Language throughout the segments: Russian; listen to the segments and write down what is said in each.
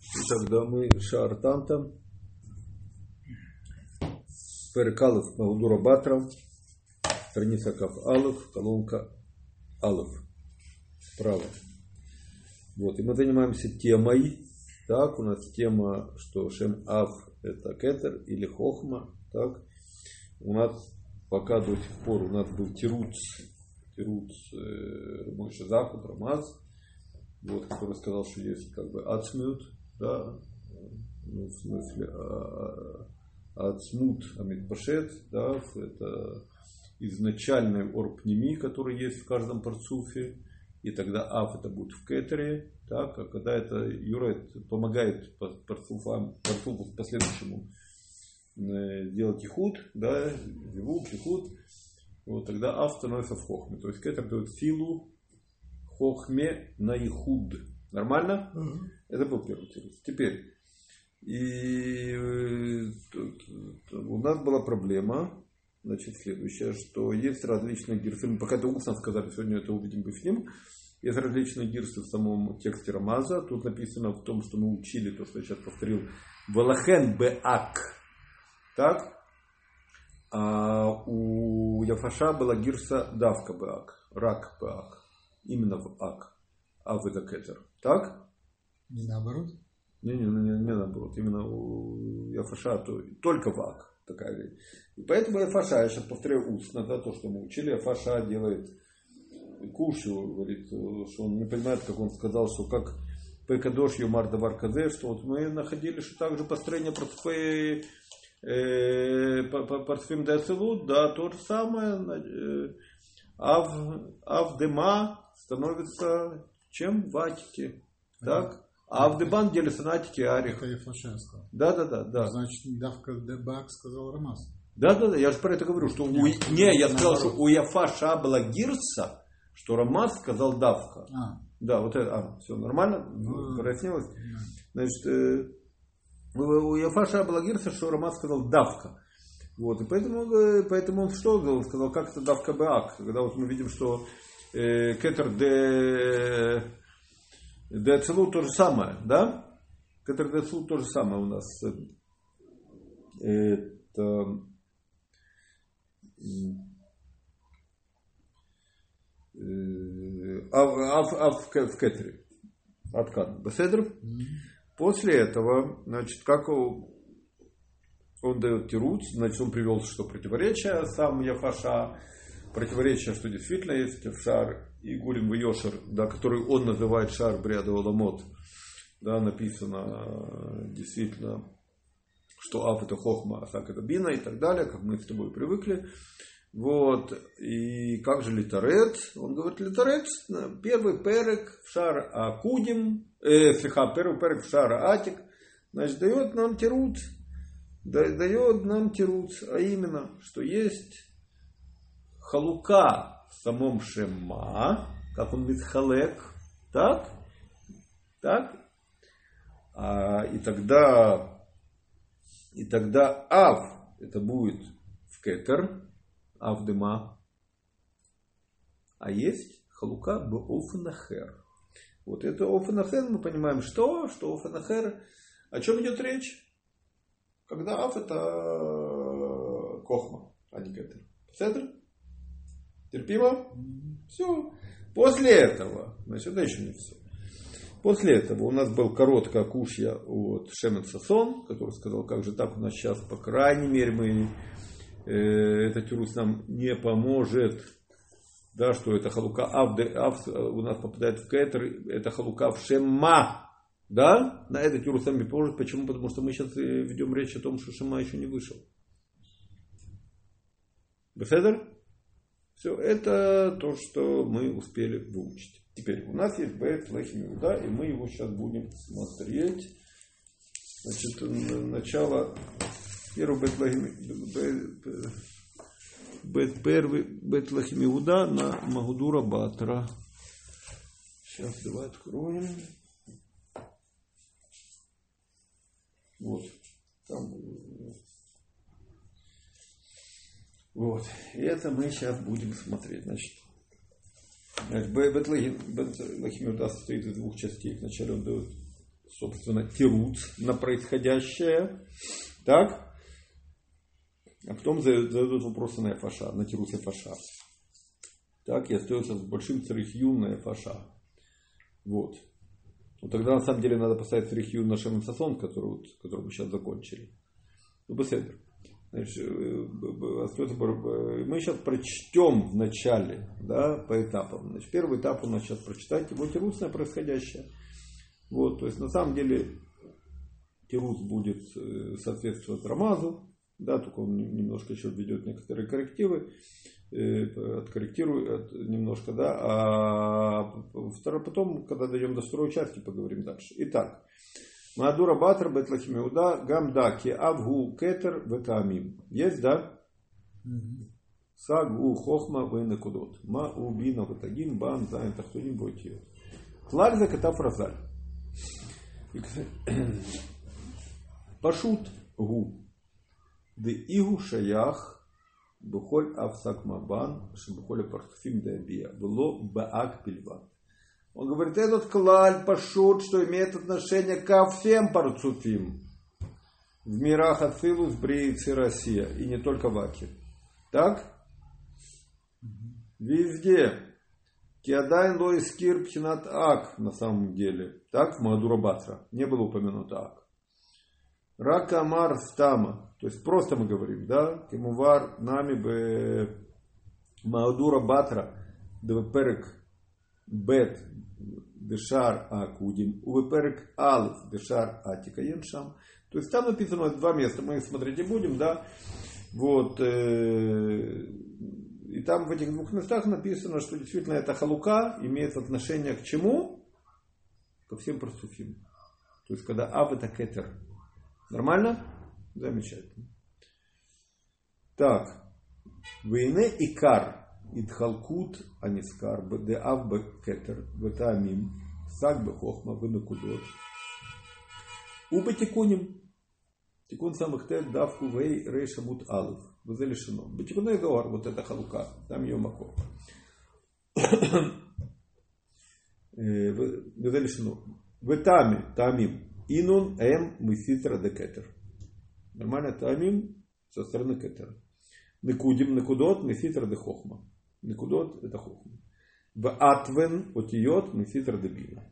И тогда мы шар танта. Перекалов Магдура Батра. Страница Кав Алов, колонка Алов. Справа. Вот, и мы занимаемся темой. Так, у нас тема, что Шем Ав это Кетер или Хохма. Так, у нас пока до сих пор у нас был Тируц, Тируц э, Мойша Захуд, Рамаз, вот, который сказал, что есть как бы Ацмют, да, ну, в смысле а, а, Ацмут Амидпашет, да, это изначальный орпнеми, который есть в каждом парцуфе, и тогда Аф это будет в Кетере, так, а когда это Юрет помогает парцуфам, парцуфу последующему э, делать ихуд, да, зивук, ихуд, вот тогда Аф становится в хохме. То есть Кетер дает силу хохме на ихуд. Нормально? Угу. Это был первый тирус. Теперь, и э, у нас была проблема, значит, следующая, что есть различные гирсы, мы пока это устно сказали, сегодня это увидим в фильм, есть различные гирсы в самом тексте Рамаза. Тут написано в том, что мы учили, то, что я сейчас повторил, Валахен Беак. Так? А у Яфаша была гирса Давка Беак. Рак Беак. Именно в Ак. А в это Кетер. Так? Не наоборот? Не, не, не, не наоборот. Именно у Яфаша то, только в Ак. Такая. И поэтому Яфаша, я сейчас повторяю устно, да, то, что мы учили, Яфаша делает Кушу, говорит, что он не понимает, как он сказал, что как Пекадош Юмар Давар Казе, что вот мы находили, что также построение портфея портфель Децелут, да, то же самое, Ав, Авдема становится чем? Ватики. Так? А делится на Атики и Арих. Да, да, да, да. Значит, Давка Дебак сказал Рамас. Да, да, да, я же про это говорю, что у... Не, я сказал, что у Яфаша была гирса, что Рамас сказал Давка. А. Да, вот это, а, все нормально, ну, прояснилось. Да. Значит, э, у Яфаша была гирса, что Рамас сказал Давка. Вот, и поэтому, э, поэтому он что сказал? Сказал, как это Давка Беак. Когда вот мы видим, что э, Кетер де, де Целу то же самое, да? Кетер де Целу то же самое у нас. Это а, а, а в, в Кетере. Откат. Беседр. После этого, значит, как он дает тируц, значит, он привел, что противоречие сам Яфаша, противоречие, что действительно есть Шар и Гулим Йошер, да, который он называет Шар Бриада Оламот, да, написано действительно, что Аф это Хохма, Асак это Бина и так далее, как мы с тобой привыкли. Вот. И как же литарет? Он говорит, литарет, первый перек в шар Акудим, э, слегка, первый перек в шар Атик, значит, дает нам тирут, дает нам тирут, а именно, что есть халука в самом Шема, как он халек, так? Так? А, и тогда, и тогда Ав, это будет в Кетер, Авдема. А есть халука б Вот это офанахер мы понимаем, что? Что офанахер, о чем идет речь? Когда аф это кохма, а не кетер. Седр? Терпимо? Все. После этого, значит, это еще не все. После этого у нас был короткая кушья от Шемен Сасон, который сказал, как же так у нас сейчас, по крайней мере, мы Э, этот тирус нам не поможет, да, что это халука авде, ав у нас попадает в кетер, это халука в шема, да, на этот тирус нам не поможет. Почему? Потому что мы сейчас э, ведем речь о том, что шема еще не вышел. Беседер? Все, это то, что мы успели выучить. Теперь у нас есть Бет Лехим да, и мы его сейчас будем смотреть. Значит, начало Бет первый Бет на Магудура Батра. Сейчас давай откроем. Вот. Там. Вот. И это мы сейчас будем смотреть. Значит, Бет Лахим Иуда состоит из двух частей. Вначале он дает собственно, тируц на происходящее. Так? А потом задают вопросы на Эфаша, на тируц Эфаша. Так, и остается с большим царихью на Эфаша. Вот. Ну, тогда на самом деле надо поставить царихью на Шем Сасон, который, вот, который мы сейчас закончили. Ну, беседер. Значит, э, мы сейчас прочтем в начале, да, по этапам. Значит, первый этап у нас сейчас прочитать его тирусное происходящее. Вот, то есть на самом деле тирус будет э, соответствовать Рамазу, да, только он немножко еще введет некоторые коррективы, э, откорректирует немножко, да, а второе, потом, когда дойдем до второй части, поговорим дальше. Итак, Маадура Батр, Бетлахим Иуда, Гамда, Авгу, Кетер, Ветамим. Есть, да? Сагу, Хохма, Вейнакудот. Ма, Убина, Ватагим, Бан, Зайн, Тахтуним, Бойтиот. Клаль Закатав Разаль. Пашут Гу. Де Игу Шаях, Бухоль Авсак Мабан, Шибухоля Партуфим Дабия. Было Баак Пильван. Он говорит, этот клаль пашут, что имеет отношение ко всем парцуфим в мирах Ацилус, Бриец и Россия, и не только в Аке. Так? Везде. Киадайн лоис кир пхинат ак на самом деле. Так, в Мадура Бацра. Не было упомянуто ак. Ракамар стама. То есть просто мы говорим, да? Кемувар нами бы Мадура Батра. Перек бет дешар акудим, увеперек алф дешар атикаем шам. То есть там написано два места, мы их смотреть не будем, да. Вот, и там в этих двух местах написано, что действительно эта халука имеет отношение к чему? Ко всем парсуфим. То есть, когда ав это кетер. Нормально? Замечательно. Так. Вейне икар Идхалкут Анискар Деав Кетер Ветамим Сак Бехохма Венакудот Уба Тикуним Тикун самых тет давку вей рейша мут алов. Вы лишено. Батикуной гавар, вот это халука, там ее макор. Вы лишено. Вы тами, тамим. Инун эм миситра де кетер. Нормально тамим со стороны кетера. Некудим, некудот, миситра де хохма. Некудот это хохма. В атвен отиот мефитр дебила.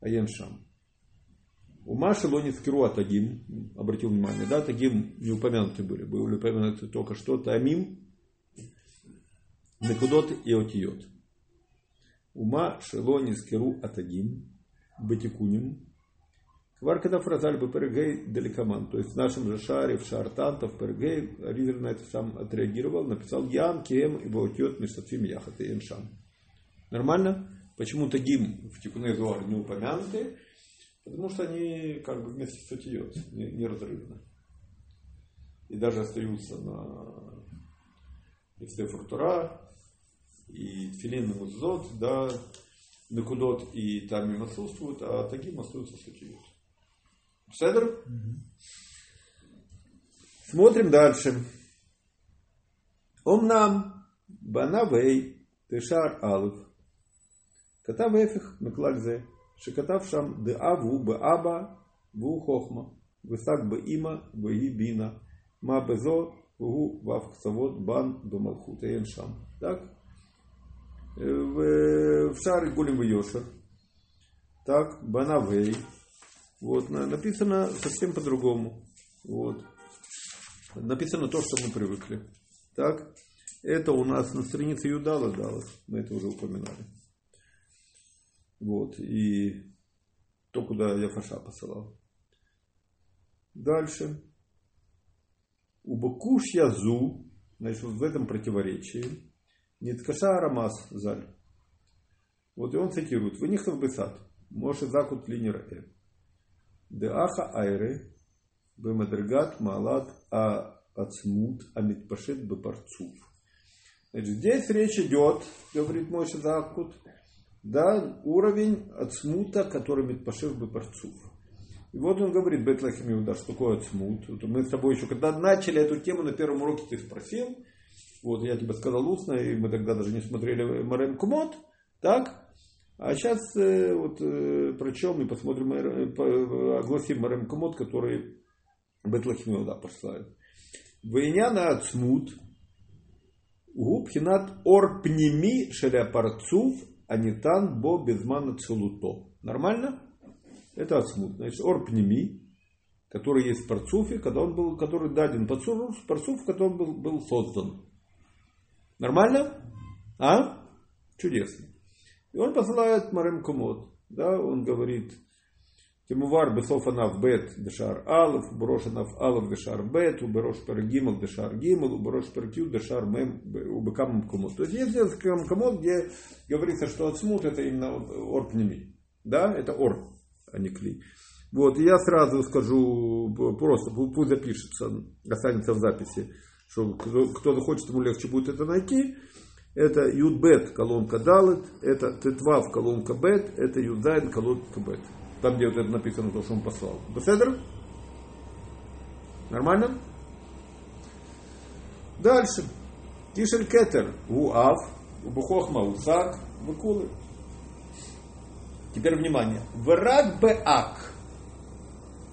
Аен шам. У Маши лони скиру атагим, обратил внимание, да, тагим не упомянуты были, были упомянуты только что тамим, некудот и отиот. Ума шелони скиру атагим, бетикуним, Кваркада фразаль бы Пергей далекоман. То есть в нашем же шаре, в шар Тантов, Пергей, Ридер на это сам отреагировал, написал Ян, Кем и Баутьет Мишсатфим Яхат и Эншам. Нормально? Почему Тагим в Тикуне Зуар не упомянуты? Потому что они как бы вместе с Атиот, неразрывно. И даже остаются на Ифтефур Тура и Тфилин и Музот, да, Накудот и Тамим отсутствуют, а Тагим остаются с Атиот. Седр? Смотрим дальше. Омнам банавей тешар алыф. Катав эфих меклальзе. Шикатав шам де аву бе аба ву хохма. Высак бы има бы бина. Ма безо ву вав ксавод бан до малхута шам. Так? В, в шаре гулим в Йошер. Так, банавей. Вот, написано совсем по-другому. Вот. Написано то, что мы привыкли. Так, это у нас на странице Юдала Далас. Мы это уже упоминали. Вот, и то, куда я Фаша посылал. Дальше. Убакуш язу, значит, вот в этом противоречии, Ниткаша Арамас Заль. Вот и он цитирует. Вы них в Бесад. Моше Закут Линер Э. Деаха айре бемадригат малат а ацмут амитпашет бепарцув. Значит, здесь речь идет, говорит Моше Закут, да, уровень ацмута, который митпашет бепарцув. И вот он говорит, Бетлахим Иуда, что такое ацмут. Мы с тобой еще, когда начали эту тему на первом уроке, ты спросил, вот я тебе сказал устно, и мы тогда даже не смотрели Марем Кумот, так? А сейчас э, вот э, прочем и посмотрим, э, огласим Марем Комод, который Бетлахим да, посылает. Вейняна ацмут губхинат ор пними шеля парцув анитан бо безмана целуто. Нормально? Это ацмут. Значит, ор пними, который есть в парцуфе, когда он был, который даден парцуф, парцуф, который был, был создан. Нормально? А? Чудесно. И он посылает Марем Комод. Да, он говорит, Тимувар бесофанав бет дешар алов, брошенав алов дешар бет, уберош перегимал дешар гимал, уберош перкю дешар мем убекам комод. То есть есть несколько комод, где говорится, что отсмут это именно орпними. Да, это ор, а не клей. Вот, и я сразу скажу, просто пусть запишется, останется в записи, что кто, кто захочет, ему легче будет это найти. Это Юдбет, колонка Далет, это Тетвав, колонка Бет, это Юдзайн, колонка Бет. Там, где вот это написано, то, что он послал. Беседер? Нормально? Дальше. Тишель кетер, уав, убухохма, усак, выкулы. Теперь внимание. Враг беак.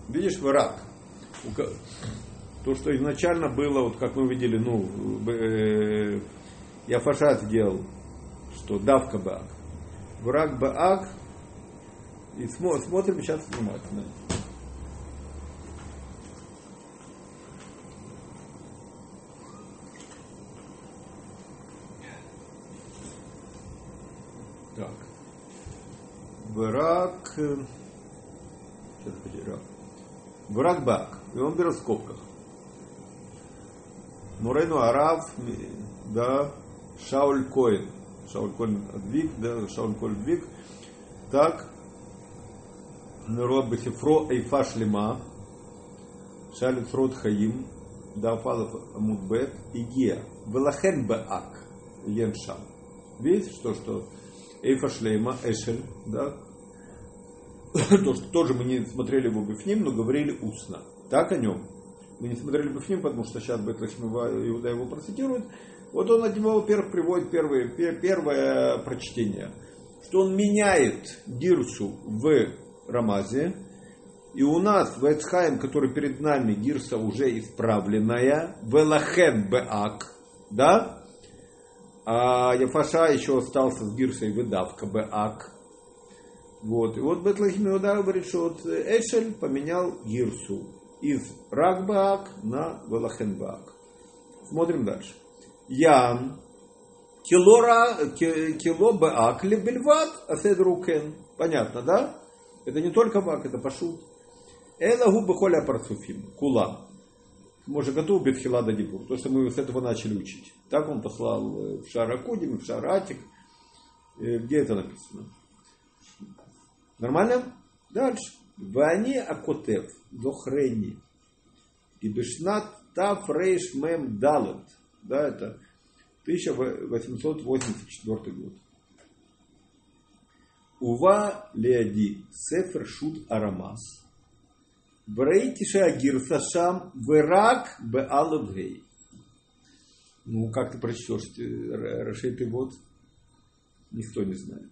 Видишь, враг. То, что изначально было, вот как мы видели, ну, э, я фашат сделал, что давка баак. Враг баак. И смотрим сейчас внимательно. Так. Враг. Сейчас потерял. Враг бак. И он берет в скобках. Мурейну Арав, да, Шауль Коин. Шауль Коин Двиг, да, Шауль Коин Двиг. Так, народ Бехефро Эйфа Шлема, Шалит Род Хаим, Дафалов Амудбет, Игия, Велахен Баак, Леншам. Видите, что, что Эйфа Шлема, Эшель, да, то, что тоже мы не смотрели его Бифним, но говорили устно. Так о нем. Мы не смотрели Бифним, потому что сейчас Бетлахимова Иуда его процитирует. Вот он от него, во-первых, приводит первое, первое прочтение, что он меняет Гирсу в Рамазе, и у нас в Эцхайм, который перед нами, Гирса уже исправленная, Велахен Беак, да? А Яфаша еще остался с Гирсой выдавка Беак. Вот. И вот Бетлахим говорит, что вот Эшель поменял Гирсу из Рагбаак на Велахенбаак. Смотрим дальше. Ян килора, кило баак лебельват аседрукен. Понятно, да? Это не только бак, это пашут. Элагу бехоля парцуфим. Кула. Может, готов Бетхилада Дибур. То, что мы с этого начали учить. Так он послал в Шаракудим, в Шаратик. Где это написано? Нормально? Дальше. Вани Акотев, Зохрени. И Бешнат Тав Рейш Мем Далет. Да, это 1884 год. Ува Леоди Сефер Шут Арамас. Брейтиша Агирса Шам Верак Беалавгей. Ну, как ты прочтешь, Рашей вот никто не знает.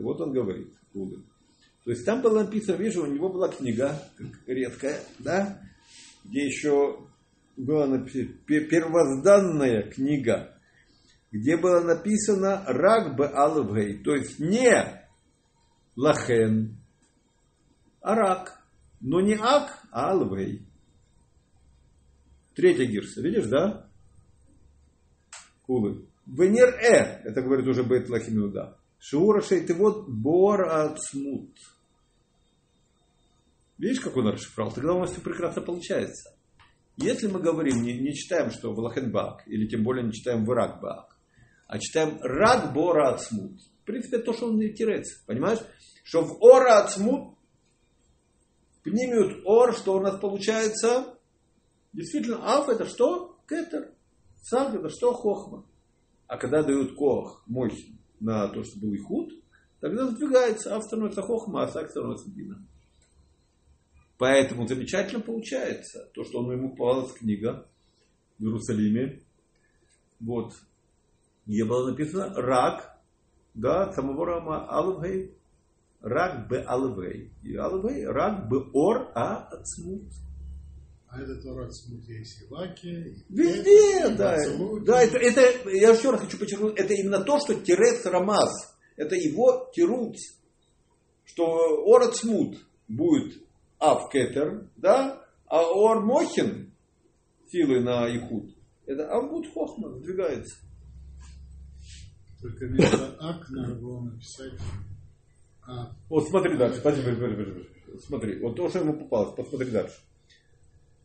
Вот он говорит. То есть там было написано, вижу, у него была книга, редкая, да, где еще была написана первозданная книга, где было написано Рак Бе Алвгей, то есть не Лахен, а Рак, но не Ак, а Алвгей. Третья гирса, видишь, да? Кулы. Венер Э, это говорит уже Бет Лахимиуда. Шиура вот Бор Ацмут. Видишь, как он расшифровал? Тогда у нас все прекрасно получается. Если мы говорим, не, не читаем, что в Лахенбак, или тем более не читаем в Иракбак, а читаем Рад Бора Ацмут. В принципе, то, что он и теряется. Понимаешь? Что в Ора Ацмут поднимут Ор, что у нас получается? Действительно, Аф это что? Кетер. Саг это что? Хохма. А когда дают Кох, мощь на то, что был Ихуд, тогда сдвигается, Аф становится Хохма, а Саг становится Бина. Поэтому замечательно получается то, что он ему попалась книга в Иерусалиме. Вот. Где было написано Рак да, самого Рама Алвгей, рак б Алвгей. И Алвгей, рак б Ор А Ацмут. А этот урод смут есть и в Аке, и Везде, и да. Ацелуте. Да, это, это, я еще раз хочу подчеркнуть, это именно то, что Терес Рамаз, это его тирут, что Ор Ацмут будет Ав Кетер, да, а Ор Мохин, силы на Ихуд, это Авгуд Хохма, сдвигается. Только вместо Ак надо было написать А. Вот смотри дальше, подожди, подожди, подожди, смотри, вот то, что ему попалось, посмотри дальше.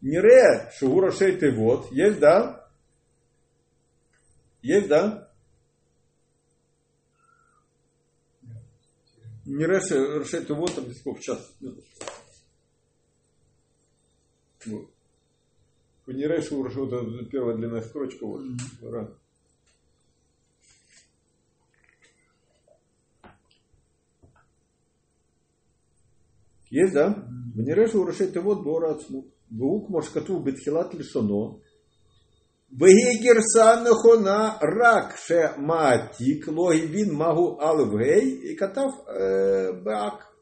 Нере Шугура Шейты вот, есть, да? Есть, да? Нере Шейты вот, там сколько, сейчас. Ну, Фанерай Шурш, вот эта первая длинная строчка, вот, рано. Есть, да? Ванерай Шурш, это вот Бора Ацмут. Ваук Машкату Бетхилат Лишоно. Вегерса нахона ракше матик логи вин магу алвгей и катав э, бак.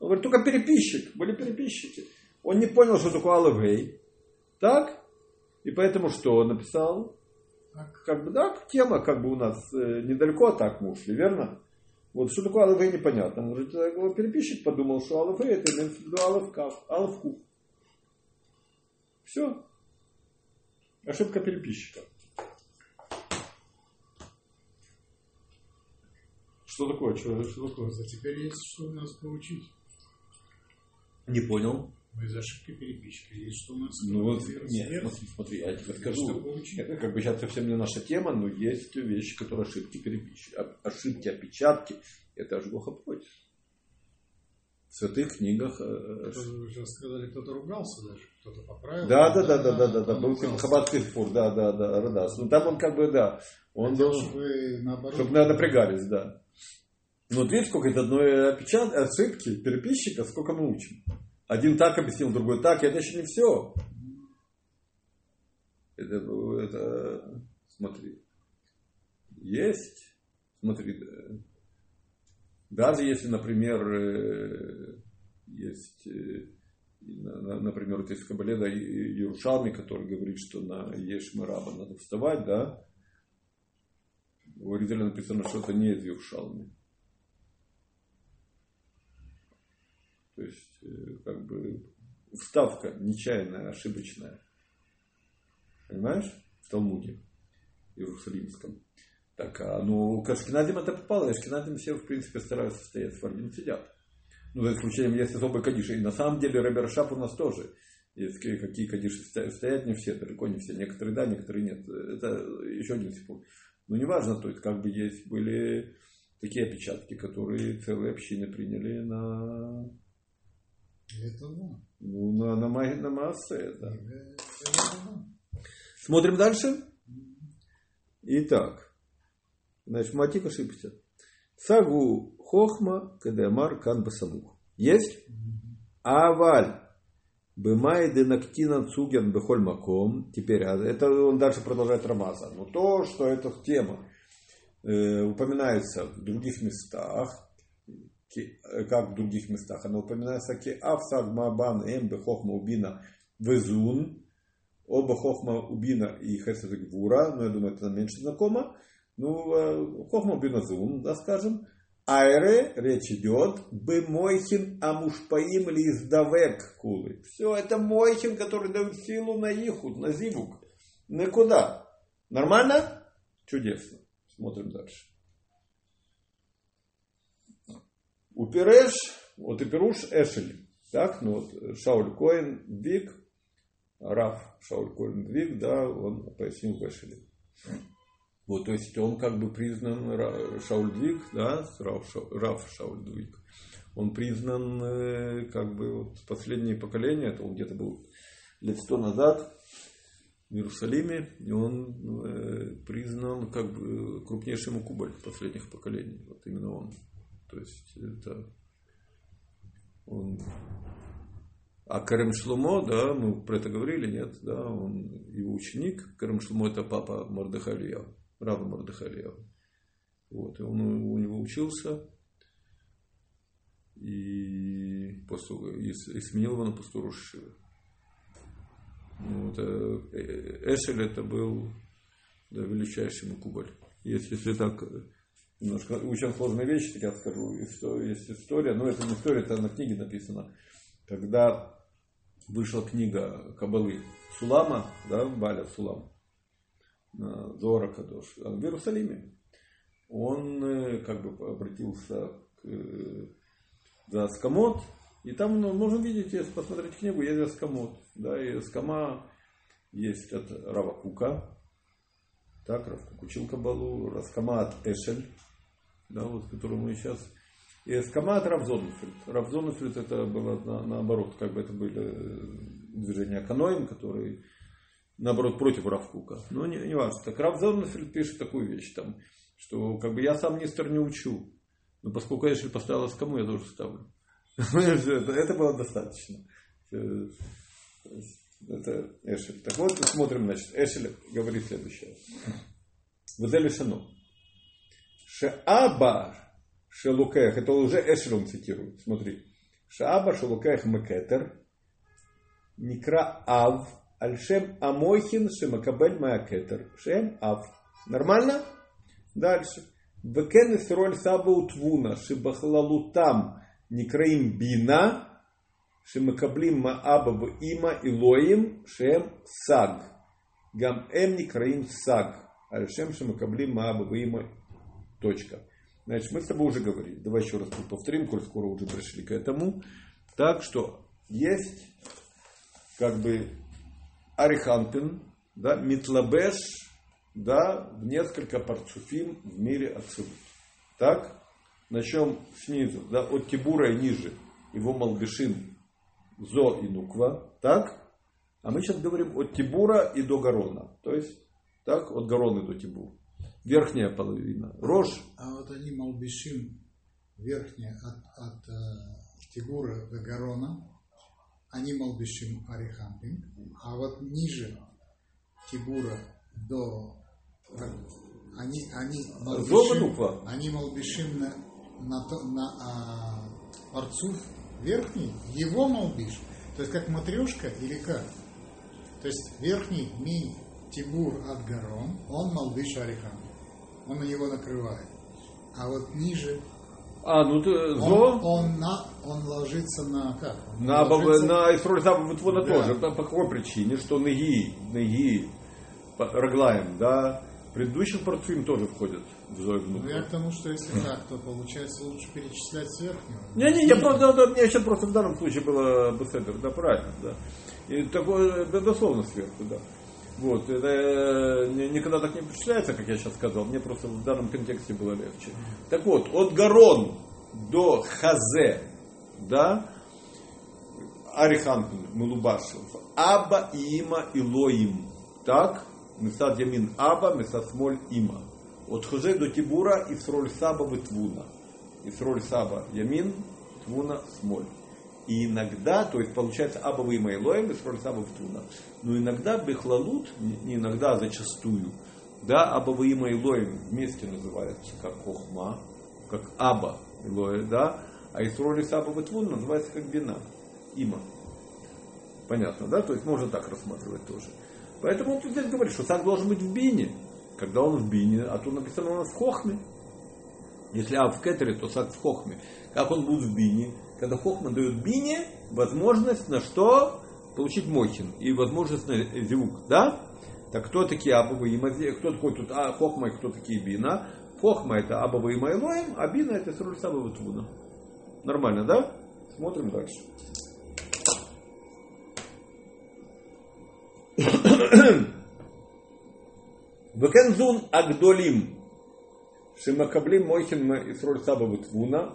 Он говорит, только переписчик, были переписчики. Он не понял, что такое Алев Гей. Так? И поэтому что он написал? Как бы, да, тема как бы у нас э, недалеко от так мы ушли, верно? Вот что такое Алеф непонятно. Может, э, переписчик подумал, что Алеф это имеется в виду Алеф Кав, Алеф Куф. Все. Ошибка переписчика. Что такое? Что, что такое? А теперь есть что у нас поучить. Не понял. Мы из ошибки переписчика. Есть что у нас Ну вот, нет, сверх. смотри, смотри, я тебе Что скажу. Это как бы сейчас совсем не наша тема, но есть вещи, которые ошибки переписчика. Ошибки, опечатки. Это ажгоха против. В святых книгах э, Кто-то, Вы сейчас сказали, кто-то ругался даже, кто-то поправил. Да, да, да, да, да, да, да, был ругался. Хаббатский спор, да, да, да, Радас. Ну там он как бы, да, он Хотел, был, чтобы вы наоборот. чтобы напрягались, да. Но вот видите, сколько из одной опечат... ошибки переписчика, сколько мы учим. Один так объяснил, другой так, и это еще не все. Это, это, смотри, есть, смотри, даже если, например, э, есть, э, на- на- например, вот есть в Кабале, который говорит, что на Ешмираба надо вставать, да, в оригинале написано, что это не из Ярушалми. То есть, как бы, вставка нечаянная, ошибочная. Понимаешь? В Талмуде Иерусалимском. Так, а ну, к Ашкеназим это попало. и Ашкеназим все, в принципе, стараются стоять, Сфардим сидят. Ну, за исключением, есть особые кадиши. И на самом деле, Ребер Шап у нас тоже. Есть какие- кадиши стоят, не все, далеко не все. Некоторые да, некоторые нет. Это еще один спор. Но неважно, то есть, как бы есть, были такие опечатки, которые целые общины приняли на, Это да. ну, на, на, на массе. Да. Это. Смотрим дальше. Итак, значит, Матик ошибся. Сагу хохма кадемар кан басамух. Есть? Аваль. Бымай денактина цуген бехоль маком. Теперь, а это он дальше продолжает Рамаза. Но то, что эта тема э, упоминается в других местах, как в других местах, она упоминается ки авсаг мабан эм бехохма убина везун, Оба Хохма Убина и Хесед Гвура, но я думаю, это меньше знакомо. Ну, э, Хохма Убина Зун, да, скажем. Айре, речь идет, бы Мойхин Амушпаим издавек кулы. Все, это Мойхин, который дает силу на Ихуд, на Зивук. На куда? Нормально? Чудесно. Смотрим дальше. Упереш, вот и Перуш Эшель. Так, ну вот Шауль Коин, Вик, Раф Шауль Коин Двиг, да, он пояснил Бешели. Вот, то есть он как бы признан Шауль Двиг, да, Раф, Ша- Раф Шауль Двиг. Он признан э, как бы вот последнее поколение, это он где-то был лет сто назад в Иерусалиме, и он э, признан как бы крупнейшим кубаль последних поколений. Вот именно он. То есть это он а Карем Шлумо, да, мы про это говорили, нет, да, он его ученик. Карем Шлумо это папа Мордыхалия, Рава Мордыхалия. Вот, и он у него учился. И, посту, и, и сменил его на посту Рошишива. Вот, э, Эшель это был да, величайший Макубаль. Если, если так немножко очень сложные вещи, так я скажу, есть история, но это не история, это на книге написано. Когда вышла книга Кабалы Сулама, да, Баля Сулам, Зора Кадош, в Иерусалиме, он э, как бы обратился к э, за Скамот, и там ну, можно видеть, если посмотреть книгу, есть Скамот, да, и Скама есть от Равакука, так, Равкук учил Кабалу, Раскама Эшель, да, вот, который мы сейчас и Эскама от Равзонфельд. Равзонфельд это было на, наоборот, как бы это были э, движения Каноим, которые наоборот против Равкука. Но не, не важно. Так Равзонфельд пишет такую вещь там, что как бы я сам Нистер не учу. Но поскольку Эшель поставил Эскаму, я тоже ставлю. Это было достаточно. Э, это Эшель. Так вот, смотрим, значит, Эшель говорит следующее. Вазели Шану. Шеаба шелукех, это уже он цитирует, смотри. Шеаба шелукех мекетер, Никра Ав, Альшем Амойхин Шемакабель Маякетер. Шем Ав. Нормально? Дальше. Векен Исроль Саба Утвуна, Шибахлалутам, Никраим Бина, Мааба в Има Илоим, Шем Саг. Гам Эм Никраим Саг. Альшем Шемакаблим Мааба в Има Точка. Значит, мы с тобой уже говорили. Давай еще раз повторим, коль скоро уже пришли к этому. Так что есть как бы Ариханпин, да, Митлабеш, да, в несколько парцуфим в мире Ацилут. Так? Начнем снизу, да, от Тибура и ниже. Его Малбешин, Зо и Нуква. Так? А мы сейчас говорим от Тибура и до Гарона. То есть, так, от Гарона до Тибура верхняя половина. Рожь. А вот они Малбишим, верхняя от, от э, Тигура до Гарона, они Малбишим Арихампинг, а вот ниже Тибура до они, они Малбишим, они Малбишим на, на, на а, Арцуф верхний, его Малбиш. То есть как матрешка или как? То есть верхний ми Тибур от Гарон, он Малбиш Арихам он на него накрывает. А вот ниже а, ну ты зо? Он, он, на, он ложится на как? Он на ложится... на Исроль вот да. тоже. По какой причине? Что ноги, ноги, Раглаем, да, предыдущих парцуим тоже входят в Зои Ну, я к тому, что если так, то получается лучше перечислять с верхнего. Не-не, я просто, да, мне сейчас просто в данном случае было Беседер, да, правильно, да. И такое, да, дословно сверху, да. Вот, это э, никогда так не впечатляется, как я сейчас сказал, мне просто в данном контексте было легче. Так вот, от Гарон до Хазе, да, Арихан Мулубашев, Аба Има Илоим, так, Месад Ямин Аба, Месад Смоль Има. От Хазе до Тибура Исроль Саба Витвуна. Исроль Саба Ямин, Твуна Смоль. И иногда, то есть получается Абавы и Майлоем, и Саба Птуна. Но иногда Бехлалут, не иногда, а зачастую, да, Абавы и Майлоем вместе называются как Хохма, как Аба Илоэ, да, а Исроли Саба Птун называется как Бина, Има. Понятно, да? То есть можно так рассматривать тоже. Поэтому он здесь говорит, что сак должен быть в бине. Когда он в бине, а тут написано у нас в хохме. Если а в кетере, то сак в хохме. Как он будет в бине? когда Хохман дает Бине возможность на что? Получить Мохин и возможность на звук, да? Так кто такие Абава и Кто такой тут а, Хохма и кто такие Бина? Хохма это Абава и Майлоем, а Бина это Сруль Сабава Твуна. Нормально, да? Смотрим дальше. Векензун Агдолим. Шимакаблим Мойхин Исроль Сабава Твуна.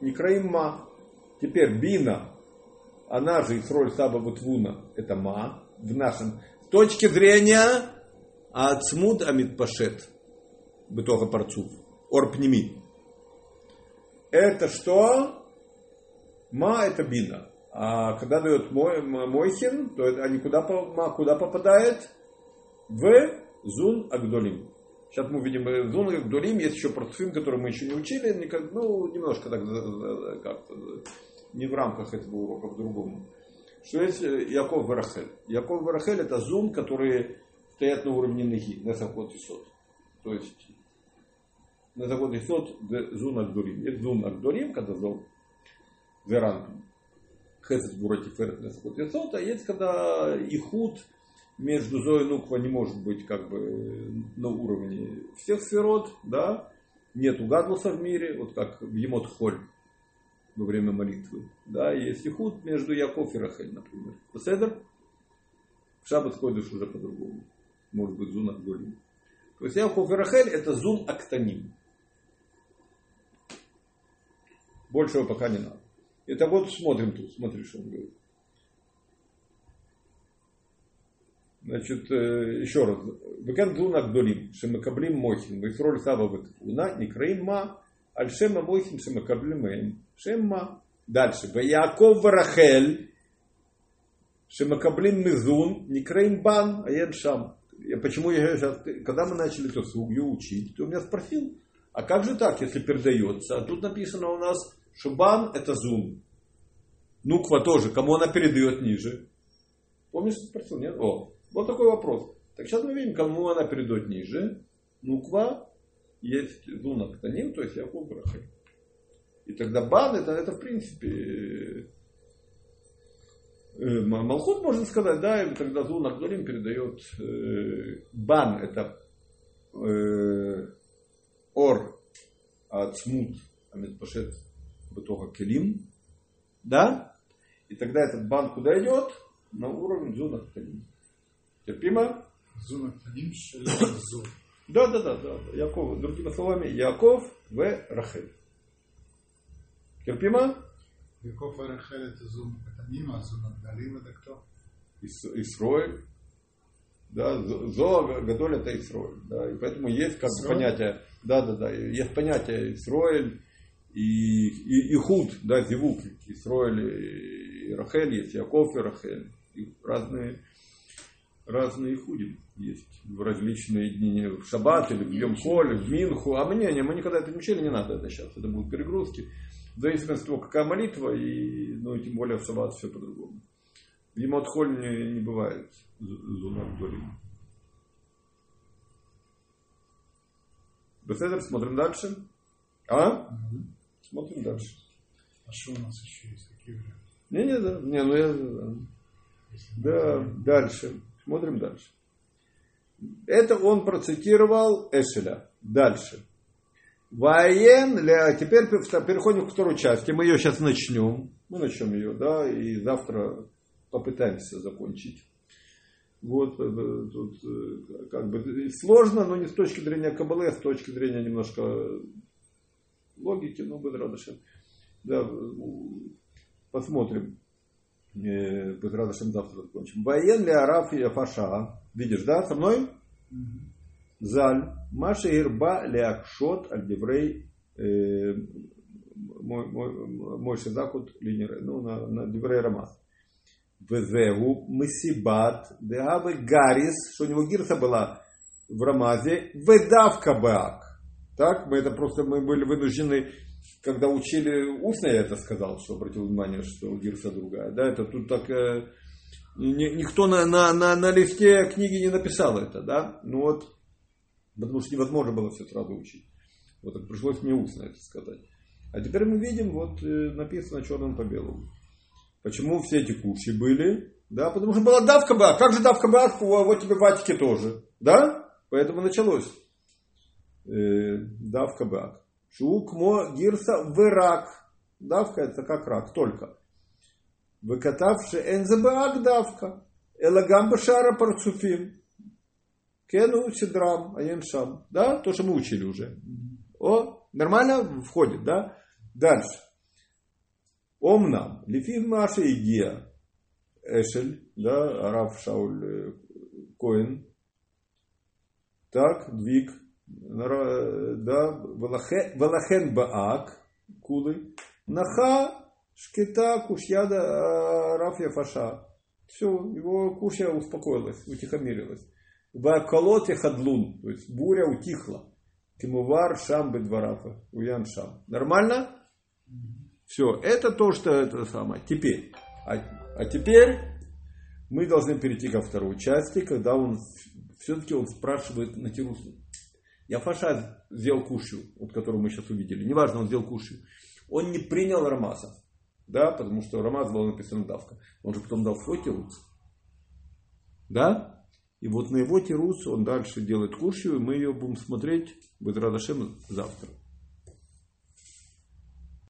Некраим Ма. Теперь бина, она же Исроль Саба Бутвуна, это ма, в нашем, с точки зрения Ацмуд Амид Пашет, Бетоха Парцув, Орпними. Это что? Ма это бина. А когда дает мой, Мойхин, то они куда, куда попадает? В Зун Агдолим. Сейчас мы увидим э, Зун Дурим, есть еще Парцуфим, который мы еще не учили, никак, ну, немножко так как-то не в рамках этого урока, в другом. Что есть э, Яков Барахель. Яков Барахель это Зун, которые стоят на уровне ноги, на заход и сот. То есть на заход и сот Зун Агдурим. Есть Зун Агдурим, когда зол Веран Хесед Бурати Ферет на заход и сот, а есть когда Ихуд между Зоей Нуква не может быть как бы на уровне всех сферот, да, нету гадлуса в мире, вот как в Емот Холь во время молитвы, да, есть ихуд между Яков и Рахель, например. Седер в шаббат ходишь уже по-другому. Может быть, зун Агдолим. То есть Яков и Рахель это зун Актаним. Большего пока не надо. Это вот смотрим тут, смотри, что он говорит. Значит, э, еще раз. Векен Длуна Гдолим, Шемакаблим Мохин, Вейсроль Саба Векуна, Никраим Ма, Альшема Мохин, Шемакаблим Эм, Шемма. Дальше. Ваяков Варахель, Шемакаблим Мизун, Никраим Бан, Аен Шам. Почему я сейчас, когда мы начали эту сугью учить, ты у меня спросил, а как же так, если передается? А тут написано у нас, что бан это зун. Нуква тоже, кому она передает ниже? Помнишь, спросил, нет? О, вот такой вопрос. Так сейчас мы видим, кому она перейдет ниже. Нуква есть зуна ктаним, то есть Яков Брахай. И тогда бан это, это в принципе э, Малхут можно сказать, да, и тогда Зун Агдолим передает э, бан, это э, ор от смут амитпашет бытога келим, да, и тогда этот бан куда идет? На уровень Зун Агдолим. Терпимо? Да, да, да, да. Яков, другими словами, Яков в Рахель. Терпимо? Яков и Рахель это Зун Катаним, а Зун Агдалим это кто? Исроэль. Да, Зоа Гадоль это Исроэль. Да, и поэтому есть как бы понятие, да, да, да, есть понятие Исроэль и, и, и Худ, да, Зивук, Исроэль и Рахель есть, Яков и Рахель. И разные, разные худим есть в различные дни, в шаббат или в Йом-Холь, в Минху. А мы не, мы никогда это не учили, не надо это сейчас, это будут перегрузки. В зависимости от того, какая молитва, и, ну, и тем более в шаббат все по-другому. В Емот-Холь не, не бывает зунат Дорим. Беседер, смотрим дальше. А? Угу. Смотрим дальше. А что у нас еще есть? Какие варианты? Не, не, да. Не, ну я... Да дальше. Смотрим дальше. Это он процитировал Эшеля. Дальше. Воен, теперь переходим к второй части. Мы ее сейчас начнем. Мы начнем ее, да, и завтра попытаемся закончить. Вот, э, тут э, как бы сложно, но не с точки зрения Кабалы, а с точки зрения немножко логики, ну, Бедрадышем. Да, посмотрим. Э, Бедрадышем завтра закончим. Воен ли Араф и Афаша. Видишь, да, со мной? Заль. Маша Ирба Леакшот Альдеврей мой шизакут линер, ну, на, на Деврей Рамас. Везеву Месибат Деавы Гарис, что у него гирса была в Рамазе, Ведавка Баак. Так, мы это просто, мы были вынуждены, когда учили устно, я это сказал, что обратил внимание, что гирса другая. Да, это тут так, э, никто на, на, на, на листе книги не написал это, да, ну вот, потому что невозможно было все сразу учить. Вот так пришлось мне устно это сказать. А теперь мы видим, вот э, написано черным по белому. Почему все эти куши были? Да, потому что была давка ба. Как же давка ба? Вот тебе в Атике тоже. Да? Поэтому началось. Э, давка ба. Шукмо гирса вырак. Давка это как рак, только. Выкатавши энзабаак давка. Элагам башара парцуфим. Кену сидрам аеншам. Да, то, что мы учили уже. О, нормально входит, да? Дальше. Омнам, лифив Маша Игия, Эшель, да, Араф Шауль э, Коин, так, двиг, да, Валахен Баак, Кулы, Наха, Шкета, Кушьяда, Араф Яфаша. Все, его кушья успокоилась, утихомирилась. Ваколот и хадлун. То есть буря утихла. Тимувар шам бедварафа. Уян шам. Нормально? Все, это то, что это самое. Теперь. А, а теперь мы должны перейти ко второй части, когда он все-таки он спрашивает на Тирусу. Я Фаша сделал кушью, вот которую мы сейчас увидели. Неважно, он сделал кушью. Он не принял Рамаса. Да, потому что Рамаз был написан давка. Он же потом дал свой тирус. Да? И вот на его тирус он дальше делает кушью, и мы ее будем смотреть, будет Радашем завтра.